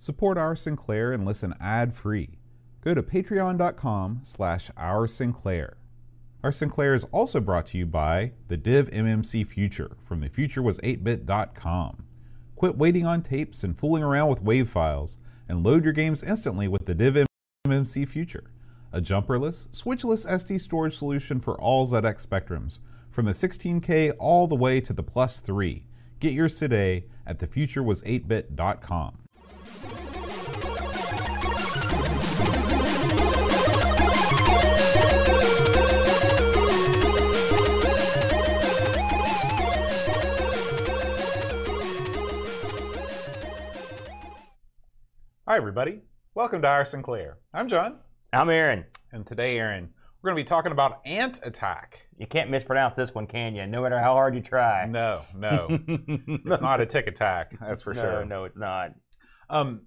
Support Our Sinclair and listen ad-free. Go to patreon.com slash Our Sinclair. Our Sinclair is also brought to you by the Div MMC Future from thefuturewas8bit.com. Quit waiting on tapes and fooling around with WAV files and load your games instantly with the Div MMC Future, a jumperless, switchless SD storage solution for all ZX spectrums, from the 16K all the way to the plus 3. Get yours today at thefuturewas8bit.com. Hi, everybody. Welcome to Our Sinclair. I'm John, I'm Aaron. and today, Aaron, we're going to be talking about ant attack. You can't mispronounce this one, can you? No matter how hard you try. No, no, it's not a tick attack. That's for no, sure. No, it's not. Um,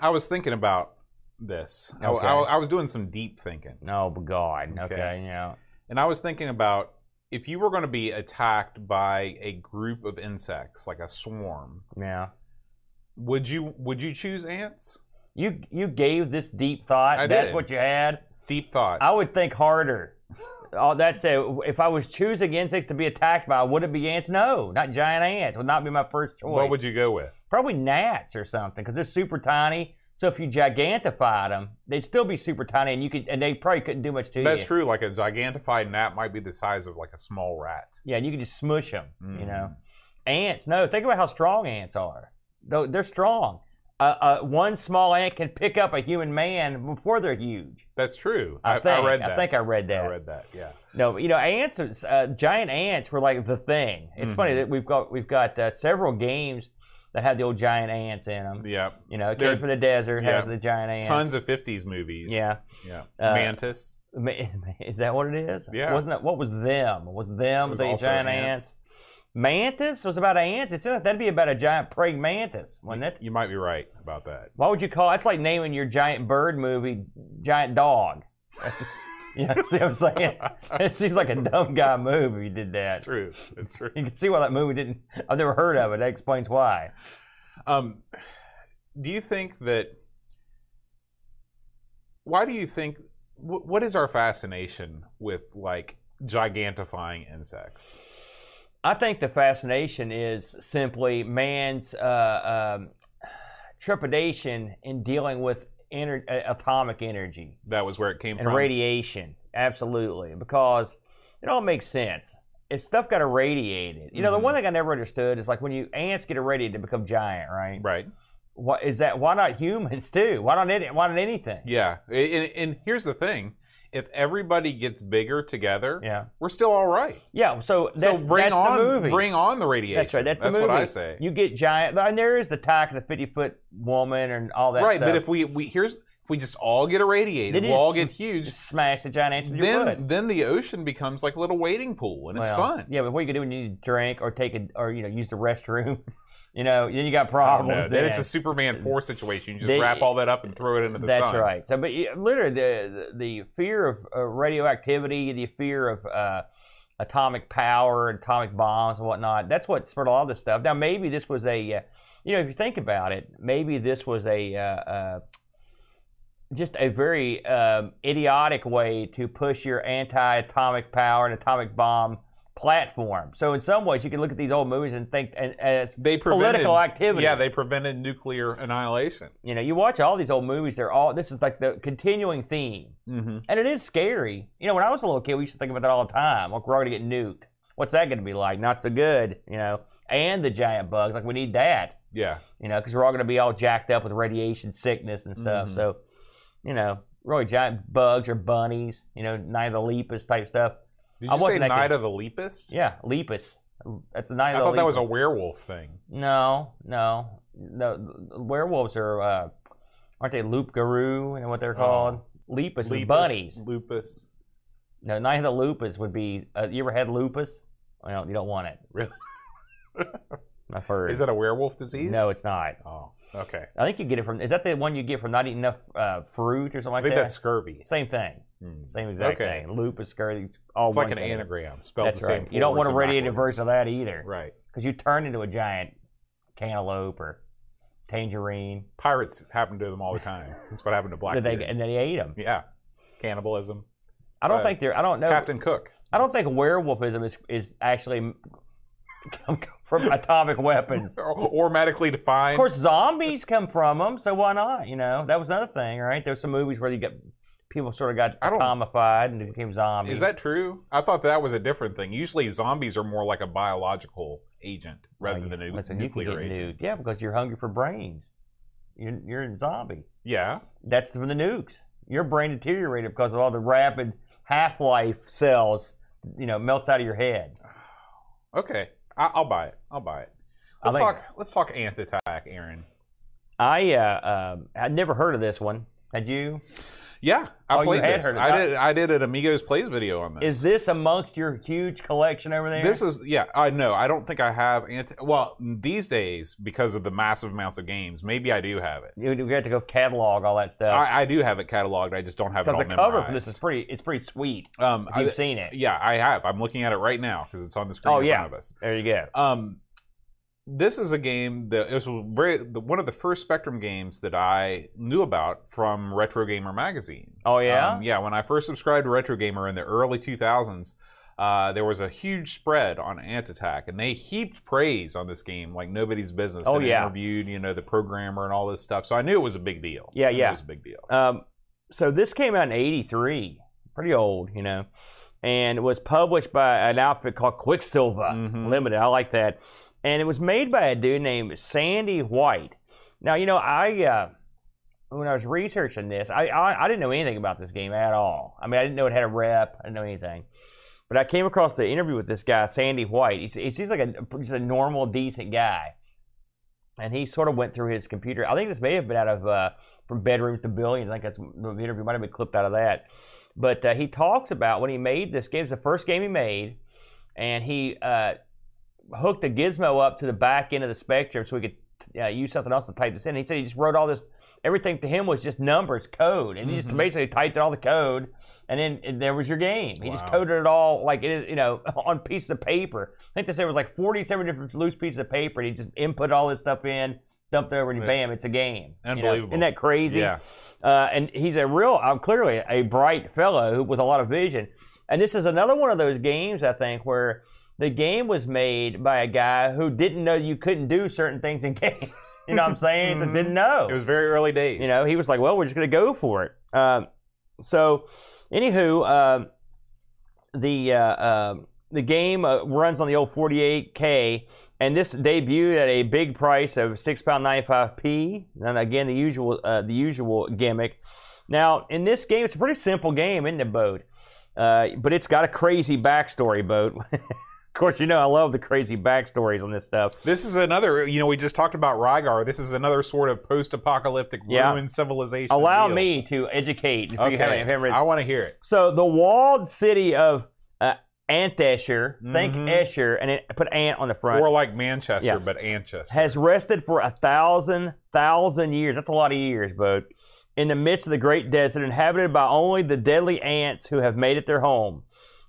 I was thinking about this. I- Okay. I, I was doing some deep thinking, No, but God. Okay, Okay. yeah. and I was thinking about if you were going to be attacked by a group of insects, like a swarm, Yeah. would you would you choose ants? You you gave this deep thought. I That's did. what you had. It's deep thoughts. I would think harder. Oh, that's it. If I was choosing insects to be attacked by, would it be ants? No, not giant ants. Would not be my first choice. What would you go with? Probably gnats or something, because they're super tiny. So if you gigantified them, they'd still be super tiny, and you could, and they probably couldn't do much to That's you. That's true. Like a gigantified gnat might be the size of like a small rat. Yeah, and you can just smush them. You Mm. know, ants. No, think about how strong ants are. Though they're strong. Uh, uh, one small ant can pick up a human man before they're huge. That's true. I, think. read that. think I read that. I read that. Yeah. No, you know, ants. Uh, giant ants were like the thing. It's Mhm. funny that we've got we've got uh, several games that had the old giant ants in them. Yeah. You know, King for the Desert has the giant ants. Tons of '50s movies. Yeah. Yeah. Uh, Mantis. Is that what it is? Yeah. Wasn't that what was them? Was them was the giant ants. ants? Mantis was about ants. It's that'd be about a giant praying mantis, wouldn't it? You might be right about that. Why would you call? That's like naming your giant bird movie giant dog. That's, you know, see what I'm saying? It seems like a dumb guy move if you did that. It's true. It's true. You can see why that movie didn't. I've never heard of it. That explains why. Um, do you think that? Why do you think? wh- What is our fascination with like gigantifying insects? I think the fascination is simply man's uh, um, trepidation in dealing with ener- atomic energy That was where it came and from. radiation. Absolutely, because it all makes sense. If stuff got irradiated, you know, the mm-hmm. one thing I never understood is like when you ants get irradiated, they become giant, right? Right. What is that? Why not humans too? Why not any, Why not anything? Yeah. And, and here's the thing: if everybody gets bigger together, Yeah, we're still all right. yeah. So that's, so bring that's on, the movie. bring on the radiation. That's right. That's, movie. what I say. You get giant, and there is the attack of the fifty foot woman and all that. right, stuff. but if we we here's if we just all get irradiated, They we'll all get huge. just smash the giant ants Then foot. then the ocean becomes like a little wading pool, and it's Well, fun. Yeah, but what you can do when you need to drink or take a or you know use the restroom, you know, then you got problems. Then it's a. Superman four situation. You just They- wrap all that up and throw it into the That's sun. That's right. So, but literally, the, the the fear of uh, radioactivity, the fear of uh, atomic power, atomic bombs, and whatnot. That's what spurred a lot of this stuff. Now, maybe this was a, uh, you know, if you think about it, maybe this was a. Uh, uh, just a very um, idiotic way to push your anti-atomic power and atomic bomb platform. So in some ways, you can look at these old movies and think and, as They political activity. Yeah, they prevented nuclear annihilation. you know, you watch all these old movies. They're all this is like the continuing theme, Mm-hmm. and it is scary. You know, when I was a little kid, we used to think about that all the time. Like we're going to get nuked. What's that going to be like? Not so good. You know, and the giant bugs. Like we need that. Yeah, You know, because we're all going to be all jacked up with radiation sickness and stuff. Mhm. So, you know, really giant bugs or bunnies. You know, Night of the Lepus type stuff. Did I you say wasn't that Night kid. of the Lepus? Yeah, Lepus. That's a Night I of the thought that was a Lepus. werewolf thing. No, no, no. the Werewolves are uh, aren't they loup garou and what they're called? Lepus, is Lepus, bunnies. Lupus. No, Night of the Lupus would be. Uh, you ever had lupus? Well, you don't want it. Really? I've heard. Is it a werewolf disease? No, it's not. Oh, okay. I think you get it from. Is that the one you get from not eating enough uh, fruit or something like that? I think that? that's scurvy. Same thing. Hmm. Same exact Okay. thing. Lupus, scurvy, it's all It's like an thing. anagram spelled That's the same. You don't want a radiated version of that either, Right. because you turn into a giant cantaloupe or Tangerine. Pirates happen to them all the time. That's what happened to Blackbeard. they, and then he ate them. yeah, cannibalism. I don't think they're. I don't know. Captain Cook. I don't think werewolfism is is actually from atomic weapons. Or, or medically defined. Of course, zombies come from them, so why not? You know, that was another thing, right? There's some movies where you get people sort of got I don't- atomified and became zombies. Is that true? I thought that was a different thing. Usually, zombies are more like a biological agent rather than a listen, you can nuclear get agent. nuked. Yeah, because you're hungry for brains. You're, you're a zombie. Yeah. That's from the nukes. Your brain deteriorated because of all the rapid half life cells. You know, melts out of your head. Okay. I- I'll buy it. I'll buy it. Let's think- talk. Let's talk ant attack, Aaron. I uh, um I'd never heard of this one. Had you? Yeah, I Oh, played this. heard of I it. did. I did an Amigos Plays video on this. Is this amongst your huge collection over there? This is yeah. I know. I don't think I have anti. Well, these days because of the massive amounts of games, maybe I do have it. you, got to go catalog all that stuff. I, I do have it cataloged. I just don't have it Because the cover for this is pretty. It's pretty sweet. um, you've I- seen it. yeah, I have. I'm looking at it right now because it's on the screen Oh, in yeah. front of us. There you go. Um, this is a game that it was very the, one of the first Spectrum games that I knew about from Retro Gamer magazine. Oh yeah. Um, yeah, when I first subscribed to Retro Gamer in the early 2000s, uh, there was a huge spread on Ant Attack, and they heaped praise on this game like nobody's business. Oh, and yeah. interviewed you know the programmer and all this stuff. So I knew it was a big deal. Yeah, yeah. it was a big deal. Um, so this came out in '83, pretty old, you know, and it was published by an outfit called Quicksilver Mhm. Limited. I like that, and it was made by a dude named Sandy White. Now, you know, I uh, when I was researching this, I, I I didn't know anything about this game at all. I mean, I didn't know it had a rep. I didn't know anything. But I came across the interview with this guy, Sandy White. He, he seems like a just a normal, decent guy, and he sort of went through his computer. I think this may have been out of uh, from bedrooms to billions. I think that's the interview might have been clipped out of that. But uh, he talks about when he made this game. It's the first game he made, and he uh, hooked the gizmo up to the back end of the Spectrum so he could uh, use something else to type this in. He said he just wrote all this. Everything to him was just numbers, code, and he just Mhm. basically typed all the code, and then and there was your game. He just coded it all like it is, you know, on pieces of paper. I think they said it was like forty-seven different loose pieces of paper, and he just input all this stuff in, dumped it over, and Yeah. bam, it's a game. You know? Unbelievable. Isn't that crazy? Yeah. Uh, and he's a real, clearly a bright fellow with a lot of vision. And this is another one of those games, I think, where the game was made by a guy who didn't know you couldn't do certain things in games. You know what I'm saying? Mhm. didn't know. It was very early days. You know, he was like, "Well, we're just going to go for it." Um, so, anywho, um, the uh, um the game uh, runs on the old 48k, and this debuted at a big price of six pound ninety five p. And again, the usual uh, the usual gimmick. Now, in this game, it's a pretty simple game, isn't it, Boat? Uh, but it's got a crazy backstory, Boat. of course, you know I love the crazy backstories on this stuff. This is another, you know, we just talked about Rygar. This is another sort of post-apocalyptic Yeah. ruined civilization. Allow deal. me to educate. If Okay, you haven't read I want to hear it. So the walled city of uh, Antescher, think Mhm. Escher, and it, put Ant on the front, Or like Manchester, Yeah. but Anchester. has rested for a thousand thousand years. That's a lot of years, but in the midst of the great desert, inhabited by only the deadly ants who have made it their home.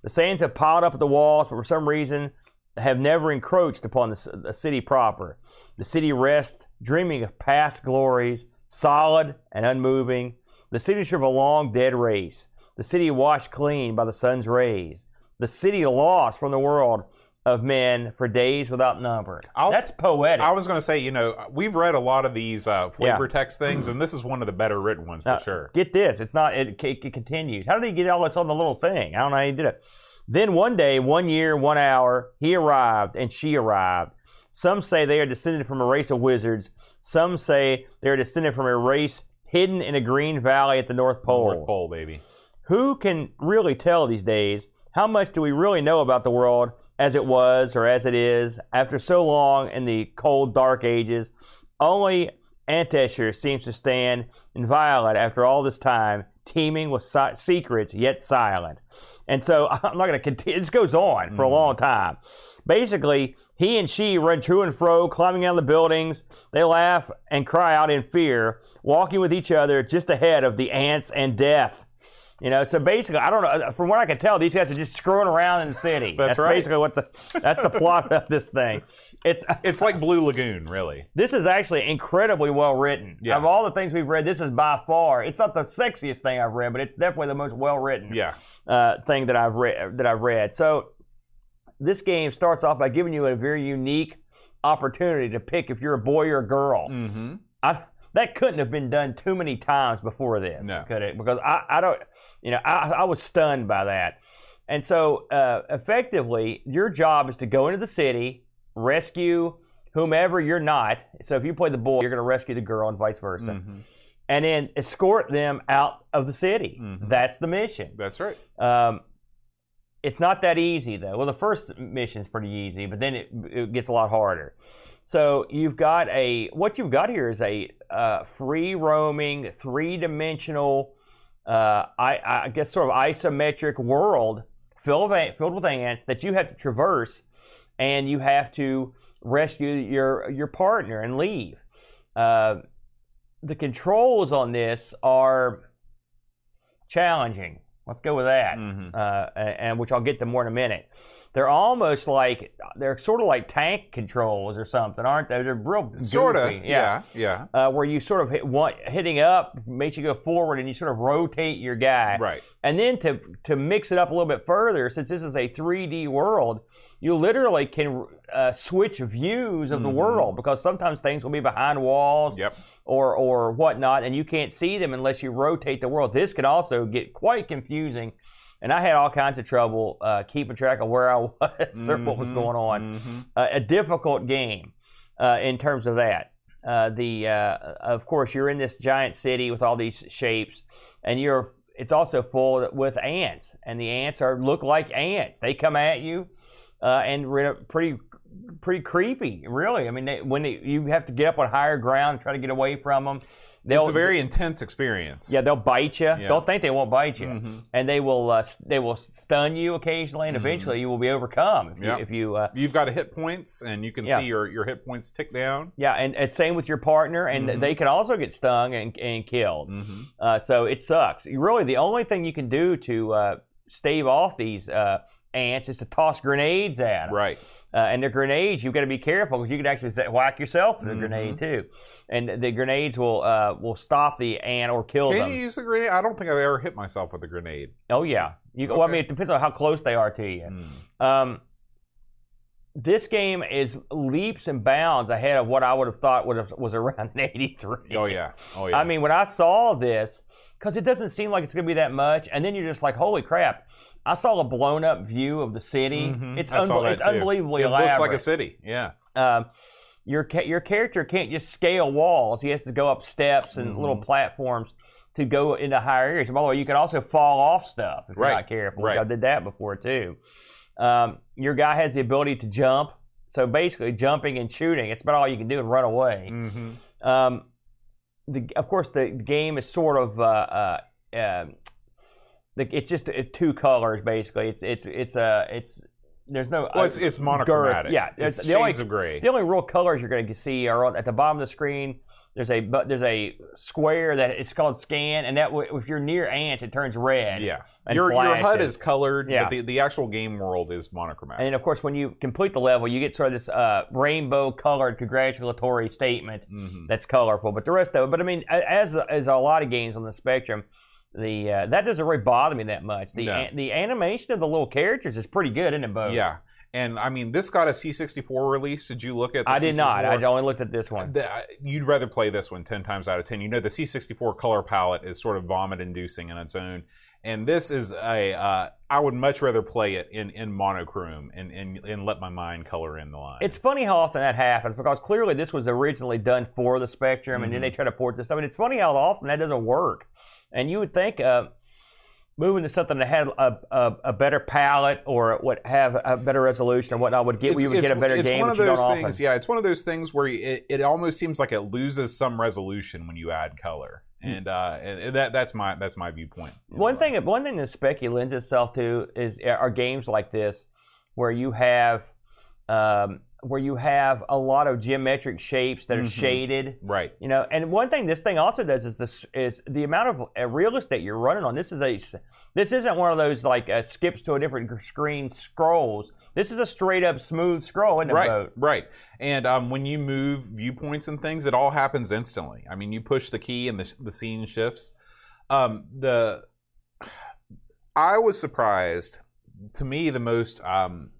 The sands have piled up at the walls, but for some reason have never encroached upon the, the city proper. The city rests, dreaming of past glories, solid and unmoving, the signature of a long dead race. The city washed clean by the sun's rays. The city lost from the world of men for days without number. I'll That's poetic. I was going to say, you know, we've read a lot of these uh, flavor text things, and this is one of the better written ones for Now, sure. Get this. It's not. It, it, it continues. How did he get all this on the little thing? I don't know how he did it. Then one day, one year, one hour, he arrived and she arrived. Some say they are descended from a race of wizards. Some say they are descended from a race hidden in a green valley at the North Pole. North Pole, baby. Who can really tell these days? How much do we really know about the world as it was or as it is after so long in the cold, dark ages? Only Antescher seems to stand inviolate after all this time, teeming with si- secrets yet silent. And so I'm not going to continue. This goes on for a Mhm. long time. Basically, he and she run to and fro, climbing out of the buildings. They laugh and cry out in fear, walking with each other just ahead of the ants and death. You know, so basically, I don't know. From what I can tell, these guys are just screwing around in the city. That's right. basically what the that's the plot of this thing. it's It's like Blue Lagoon, really. this is actually incredibly well written. Yeah. Of all the things we've read, this is by far. It's not the sexiest thing I've read, but it's definitely the most well written Yeah. uh, thing that I've read. That I've read. So this game starts off by giving you a very unique opportunity to pick if you're a boy or a girl. Mm-hmm. I, that couldn't have been done too many times before this, No. could it? Because I, I don't, you know, I, I was stunned by that. And so, uh, effectively, your job is to go into the city, rescue whomever you're not. So if you play the boy, you're going to rescue the girl, and vice versa, Mm-hmm. and then escort them out of the city. Mhm. That's the mission. That's right. Um, it's not that easy though. Well, the first mission is pretty easy, but then it, it gets a lot harder. So you've got a what you've got here is a uh, free roaming, three dimensional, uh, I, I guess sort of isometric world filled with, filled with ants that you have to traverse, and you have to rescue your your partner and leave. Uh, the controls on this are challenging. Let's go with that Mhm. uh, and, and which I'll get to more in a minute. They're almost like they're sort of like tank controls or something, aren't they? They're real Sort of. goofy. Yeah. Yeah. Uh, where you sort of hit one, hitting up makes you go forward, and you sort of rotate your guy. Right. And then to to mix it up a little bit further, since this is a 3D world, you literally can uh, switch views of the Mhm. world because sometimes things will be behind walls Yep. or or whatnot, and you can't see them unless you rotate the world. This could also get quite confusing, and I had all kinds of trouble uh, keeping track of where I was or what was Mhm. going on. Mhm. Uh, a difficult game uh, in terms of that. Uh, the uh, of course you're in this giant city with all these shapes, and you're it's also full with ants, and the ants are look like ants. They come at you, uh, and re- pretty pretty creepy, really. I mean, they, when they, you have to get up on higher ground and try to get away from them, they'll It's a very intense experience. yeah they'll bite you. Yeah. Don't think they won't bite you, Mhm. and they will uh, they will stun you occasionally, and Mhm. eventually you will be overcome if you, Yeah. if you uh, You've got hit points, and you can Yeah. see your, your hit points tick down. Yeah, and, and same with your partner, and Mhm. they can also get stung and, and killed. Mm-hmm. Uh, so it sucks. Really, the only thing you can do to uh, stave off these uh, ants is to toss grenades at them. Right. Uh, and the grenades, you've got to be careful because you could actually whack yourself with a Mhm. grenade too. And the grenades will uh, will stop the ant or kill them. Can them. you use a grenade? I don't think I've ever hit myself with a grenade. Oh yeah. You, Well, I Okay. mean, it depends on how close they are to you. Mm. Um, this game is leaps and bounds ahead of what I would have thought would have was around '83. Oh yeah. Oh yeah. I mean, when I saw this, because it doesn't seem like it's going to be that much, and then you're just like, holy crap! I saw a blown up view of the city. Mhm. It's I saw unbe- that it's too. unbelievably It looks like a city. Yeah. um, your ca- your character can't just scale walls. He has to go up steps and Mhm. little platforms to go into higher areas. By the way, you can also fall off stuff if Right. you're not careful. Right. I did that before too. Um, your guy has the ability to jump. So basically, jumping and shooting. It's about all you can do and run away. Mm-hmm. Um, the, of course, the game is sort of. Uh, uh, um, it's just uh, two colors basically. It's it's it's uh, it's there's no Well, uh, it's it's girth. monochromatic. Yeah, it's the shades only of gray. the only real colors you're going to see are on, at the bottom of the screen. There's a but there's a square that is called scan, and that if you're near ants, it turns red. Yeah. and Your your HUD is colored, Yeah. but the, the actual game world is monochromatic. And then, of course, when you complete the level, you get sort of this uh, rainbow colored congratulatory statement Mhm. that's colorful. But the rest of it, but I mean, as as a lot of games on the spectrum, the uh, that doesn't really bother me that much. The No. an, the animation of the little characters is pretty good, isn't it, Bo? Yeah. And I mean, this got a C64 release. Did you look at I did not. I C64? only looked at this one. The- you'd rather play this one 10 times out of 10. You know, the C64 color palette is sort of vomit inducing in its own. And this is a, uh, I would much rather play it in, in monochrome and, and, and let my mind color in the lines. It's funny how often that happens because clearly this was originally done for the Spectrum, and then Mhm. they try to port this stuff. And it's funny how often that doesn't work. And you would think uh, moving to something that had a, a, a better palette or would have a better resolution or whatnot would get It's- we would get a better it's game. one of those things. often. Yeah, it's one of those things where it, it almost seems like it loses some resolution when you add color, and uh, and that that's my that's my viewpoint. Hmm. One thing, one thing that Specky lends itself to is are games like this, where you have, um, where you have a lot of geometric shapes that are Mhm. shaded. right? You know, and one thing this thing also does is this is the amount of uh, real estate you're running on. This is a this isn't one of those like uh, skips to a different screen scrolls. This is a straight up smooth scroll, isn't it, right, Boat? right. And um, when you move viewpoints and things, it all happens instantly. I mean, you push the key and the the scene shifts. Um, the I was surprised. To me, the most um,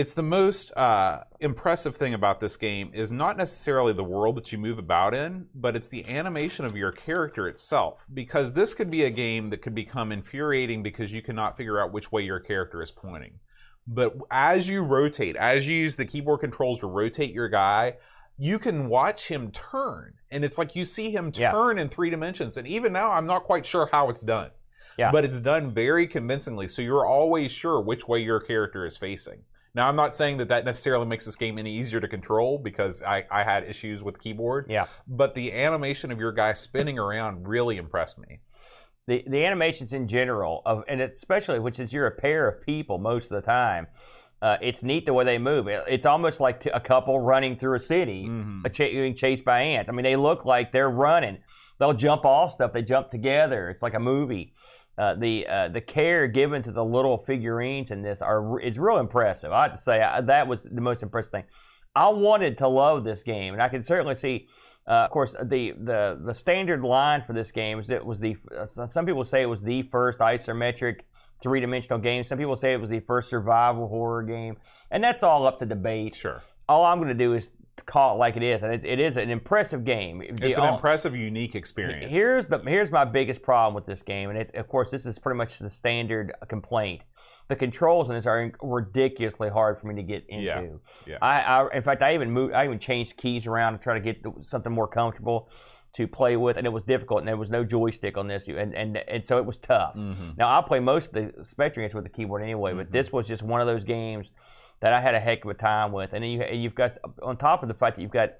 it's the most uh, impressive thing about this game is not necessarily the world that you move about in, but it's the animation of your character itself. Because this could be a game that could become infuriating because you cannot figure out which way your character is pointing. But as you rotate, as you use the keyboard controls to rotate your guy, you can watch him turn. And it's like you see him Yeah. turn in three dimensions. And even now, I'm not quite sure how it's done. Yeah. But it's done very convincingly. So you're always sure which way your character is facing. Now, I'm not saying that that necessarily makes this game any easier to control because I, I had issues with the keyboard. Yeah. But the animation of your guy spinning around really impressed me. the the animations in general of and especially which is you're a pair of people most of the time uh, it's neat the way they move It- it's almost like t- a couple running through a city Mhm. a ch- being chased by ants i mean they look like they're running they'll jump off stuff they jump together it's like a movie uh, the uh, the care given to the little figurines in this are re- is real impressive. I have to say I, that was the most impressive thing. I wanted to love this game, and I can certainly see. Uh, of course, the, the the standard line for this game is it was the. uh, Some people say it was the first isometric three dimensional game. Some people say it was the first survival horror game, and that's all up to debate. Sure. All I'm going to do is call it like it is, and it's, it is an impressive game. The It's an all- impressive, unique experience. Here's the here's my biggest problem with this game, and it's of course this is pretty much the standard complaint. The controls in this are ridiculously hard for me to get into. Yeah, yeah. I, I in fact I even moved I even changed keys around to try to get something more comfortable to play with, and it was difficult, and there was no joystick on this, and and, and so it was tough. Mhm. Now I play most of the Spectrum games with the keyboard anyway, but Mhm. this was just one of those games that I had a heck of a time with. And then you, you've got on top of the fact that you've got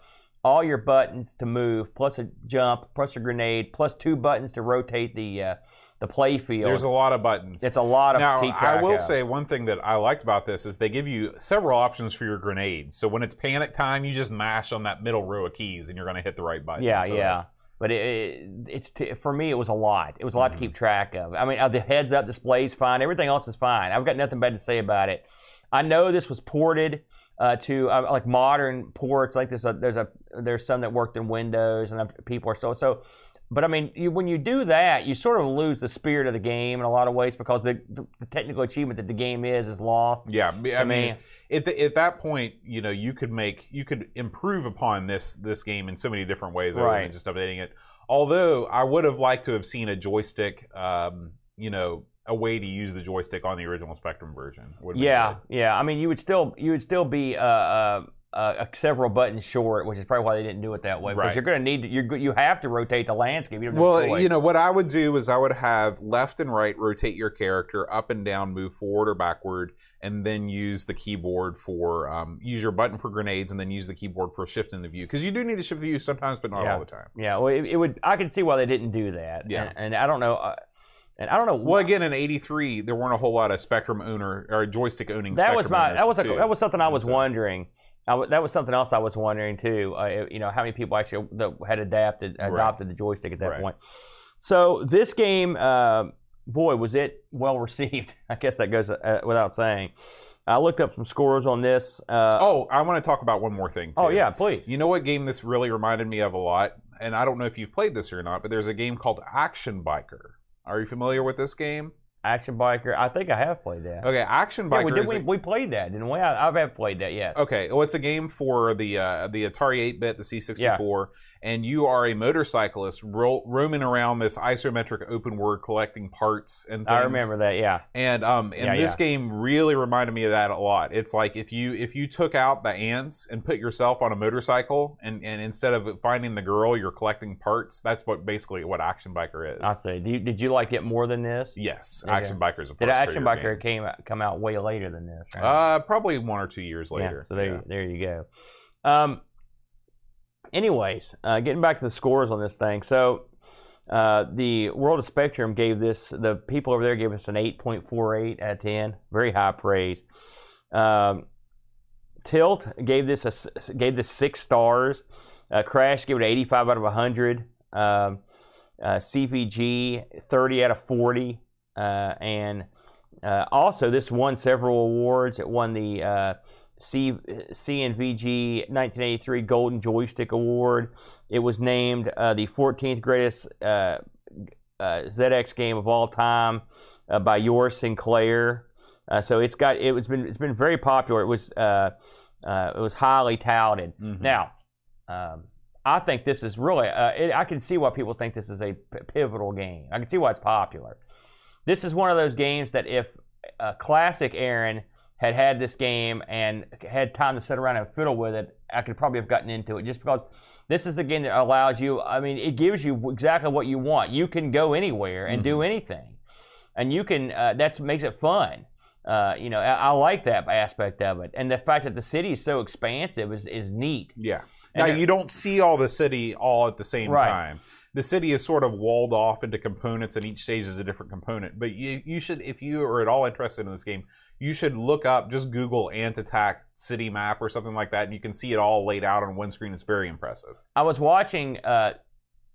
all your buttons to move, plus a jump, plus a grenade, plus two buttons to rotate the uh, the play field. There's a lot of buttons. it's a lot of now, I will of. say one thing that I liked about this is they give you several options for your grenades. So when it's panic time, you just mash on that middle row of keys, and you're going to hit the right button. Yeah, So yeah. But it, it, it's t- for me, it was a lot. It was a lot Mhm. to keep track of. I mean, uh, the heads-up display's fine. Everything else is fine. I've got nothing bad to say about it. I know this was ported uh, to uh, like modern ports. Like there's a there's a there's some that worked in Windows, and people are so so. But I mean, you, when you do that, you sort of lose the spirit of the game in a lot of ways because the, the, technical achievement that the game is is lost. Yeah, I I mean, mean- at, the, at that point, you know, you could make, you could improve upon this this game in so many different ways other than just updating it. Although I would have liked to have seen a joystick, um, you know, a way to use the joystick on the original Spectrum version. Would have been Yeah, good. yeah. I mean, you would still you would still be uh, uh, uh, several buttons short, which is probably why they didn't do it that way. Because you're going to need you're you have to rotate the landscape. You Well, you know what I would do is I would have left and right rotate your character, up and down, move forward or backward, and then use the keyboard for um, use your button for grenades, and then use the keyboard for shifting the view because you do need to shift the view sometimes, but not Yeah. all the time. Yeah, well, it, it would. I can see why they didn't do that. Yeah. and, and I don't know. Uh, and I don't know. Well, again, in '83, there weren't a whole lot of Spectrum owner or joystick owning. that was my that was a, that was something I was So- wondering. I w- that was something else I was wondering too. Uh, you know, how many people actually that had adapted Right. adopted the joystick at that Right. point. So this game, uh, boy, was it well received. I guess that goes uh, without saying. I looked up some scores on this. Uh, Oh, I want to talk about one more thing. Too. oh yeah, please. You know what game this really reminded me of a lot, and I don't know if you've played this or not, but there's a game called Action Biker. Are you familiar with this game? Action Biker. I think I have played that. Okay, Action Yeah, Biker we, did, is we, a- we played that, didn't we? I, I have played that. Yeah. Okay, well, it's a game for the uh, the Atari 8-bit, the C64, and you are a motorcyclist ro- roaming around this isometric open world collecting parts and things. I remember that. Yeah. And um, and Yeah, this yeah. game really reminded me of that a lot. It's like if you if you took out the ants and put yourself on a motorcycle, and, and instead of finding the girl, you're collecting parts. That's what basically what Action Biker is. I see. Do you, did you like it more than this? yes, Yeah. Action Biker is a Did Action Biker game. came out- come out way later than this? Right? Uh, probably one or two years later. Yeah, so there, Yeah. there you go. Um, anyways, uh, getting back to the scores on this thing. So, uh, the World of Spectrum gave this, the people over there gave us an 8.48 out of 10. Very high praise. Um, Tilt gave this a, gave this six stars. Uh, Crash gave it 85 out of 100. Um, uh, CPG 30 out of 40. Uh, and Uh, also, this won several awards. It won the C, CNVG 1983 Golden Joystick Award. It was named uh, the 14th greatest uh, uh, ZX game of all time uh, by your Sinclair. Uh, so it's got it was been it's been very popular. It was uh, uh, it was highly touted. Mhm. Now, um, I think this is really uh, it, I can see why people think this is a p- pivotal game. I can see why it's popular. This is one of those games that if uh, classic Aaron had had this game and had time to sit around and fiddle with it, I could probably have gotten into it just because this is a game that allows you. I mean, it gives you exactly what you want. You can go anywhere and do anything, and you can. Uh, that makes it fun. Uh, you know, I, I like that aspect of it, and the fact that the city is so expansive is is neat. Yeah. And now it- you don't see all the city all at the same Right. time. The city is sort of walled off into components, and each stage is a different component. But you, you should, if you are at all interested in this game, you should look up, just Google Ant Attack City Map or something like that, and you can see it all laid out on one screen. It's very impressive. I was watching uh,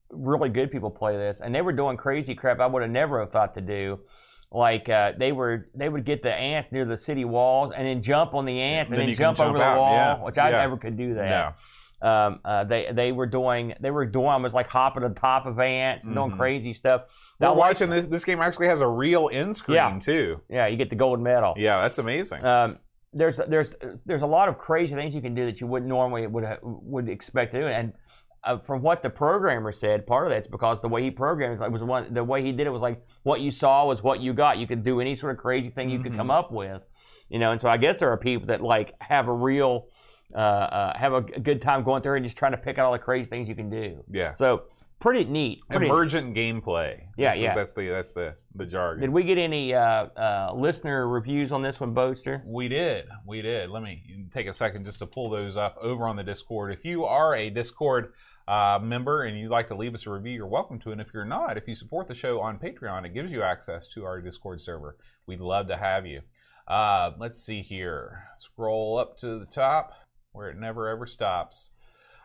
really good people play this, and they were doing crazy crap I would have never have thought to do. Like uh, they were, they would get the ants near the city walls and then jump on the ants then and then can jump over jump the wall, yeah, which I yeah. never could do that. Yeah. Um, uh, they they were doing they were doing was like hopping on top of ants and doing Mhm. crazy stuff. We're Now, like- watching this. This game actually has a real end screen Yeah. too. Yeah, you get the gold medal. Yeah, that's amazing. Um, there's there's there's a lot of crazy things you can do that you wouldn't normally would would expect to do, and uh, from what the programmer said, part of that's because the way he programmed it was one the way he did it was like what you saw was what you got. You could do any sort of crazy thing you could Mhm. come up with, you know. And so I guess there are people that like have a real uh, uh, have a good time going through and just trying to pick out all the crazy things you can do. yeah. So pretty neat. Pretty Emergent gameplay. Yeah, This is- yeah. That's the that's the the jargon. Did we get any uh, uh, listener reviews on this one, Boaster? We did. We did. Let me take a second just to pull those up over on the Discord. If you are a Discord uh, member and you'd like to leave us a review, you're welcome to. And if you're not, if you support the show on Patreon, it gives you access to our Discord server. We'd love to have you. Uh, let's see here. Scroll up to the top where it never ever stops.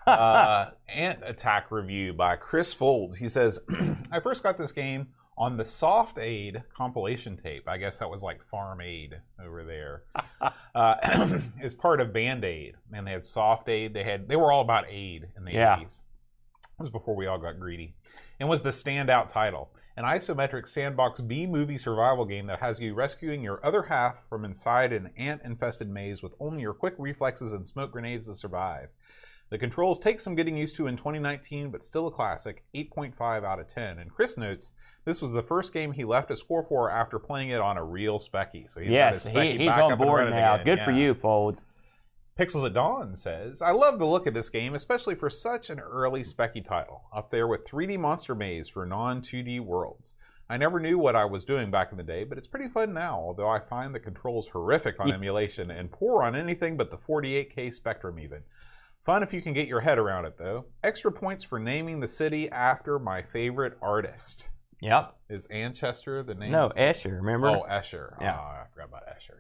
uh, Ant Attack review by Chris Folds. He says, I first got this game on the Soft Aid compilation tape. I guess that was like Farm Aid over there. uh, as part of Band Aid. And they had Soft Aid. They had they were all about aid in the Yeah. 80s. It was before we all got greedy. And was the standout title. An isometric sandbox B movie survival game that has you rescuing your other half from inside an ant infested maze with only your quick reflexes and smoke grenades to survive. The controls take some getting used to in 2019, but still a classic, 8.5 out of 10. And Chris notes this was the first game he left a score for after playing it on a real Specky. So he's got his yes, Specky he, he's back on board now. again. Good for you, Folds. Pixels at Dawn says, I love the look of this game, especially for such an early Specky title, up there with 3D Monster Maze for non 2D worlds. I never knew what I was doing back in the day, but it's pretty fun now, although I find the controls horrific on emulation and poor on anything but the 48K Spectrum, even. Fun if you can get your head around it, though. Extra points for naming the city after my favorite artist. Yep. Is Anchester the name? No, Escher, remember? Oh, Escher. Yeah. Ah, I forgot about Escher.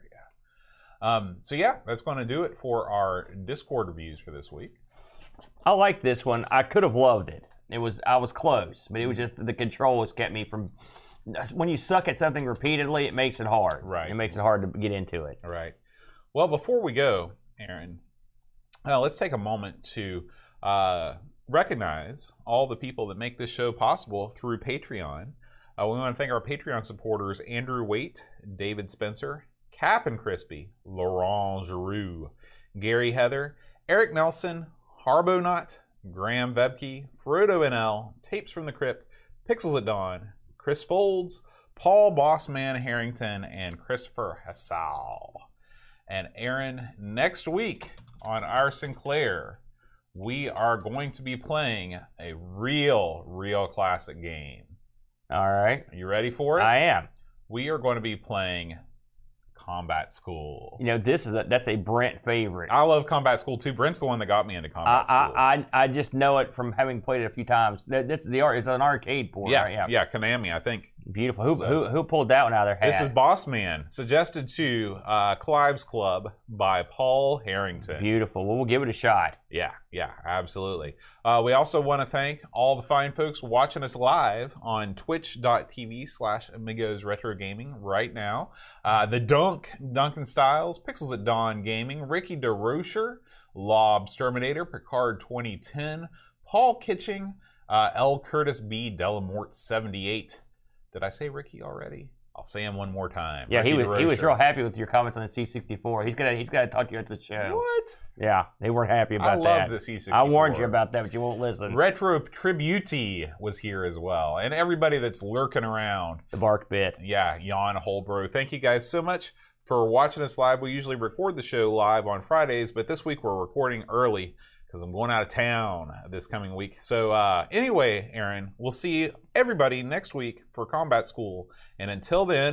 Um, so yeah, that's going to do it for our Discord reviews for this week. I like this one. I could have loved it. It was I was close, but it was just the controls kept me from. When you suck at something repeatedly, it makes it hard. Right. It makes it hard to get into it. Right. Well, before we go, Aaron, uh, let's take a moment to uh, recognize all the people that make this show possible through Patreon. Uh, we want to thank our Patreon supporters Andrew Waite, David Spencer, Cap and Crispy, Laurent Giroux, Gary Heather, Eric Nelson, Harbonut, Graham Vebke, Frodo NL, Tapes from the Crypt, Pixels at Dawn, Chris Folds, Paul Bossman Harrington, and Christopher Hassal. And Aaron, next week on our Sinclair, we are going to be playing a real, real classic game. All right. Are you ready for it? I am. we are going to be playing Combat School. You know, this is a, that's a Brent favorite. I love Combat School too. Brent's the one that got me into I, Combat School. I, I, I just know it from having played it a few times. That, that's the art. It's an arcade port. yeah, right? yeah, Konami, I think. Beautiful. Who, So- who who pulled that one out of their hat? This is Boss Man, suggested to uh, Clive's Club by Paul Harrington. beautiful. Well, we'll give it a shot. Yeah, yeah, absolutely. Uh, we also want to thank all the fine folks watching us live on twitch.tv slash amigos retro gaming right now. Uh, the Dunk, Duncan Styles, Pixels at Dawn Gaming, Ricky DeRocher, Lob Terminator, Picard 2010, Paul Kitching, uh, L. Curtis B. Delamort 78. Did I say Ricky already? I'll say him one more time. Yeah, he Ricky was he was real happy with your comments on the C64. He's gonna he's gonna talk to you at the show. What? Yeah, they weren't happy about that. I love that. the C64. I warned you about that, but you won't listen. Retro Tributi was here as well, and everybody that's lurking around. the bark bit. Yeah, Jan Holbro. Thank you guys so much for watching us live. We usually record the show live on Fridays, but this week we're recording early because I'm going out of town this coming week. So uh, anyway, Aaron, we'll see everybody next week for combat school, and until then.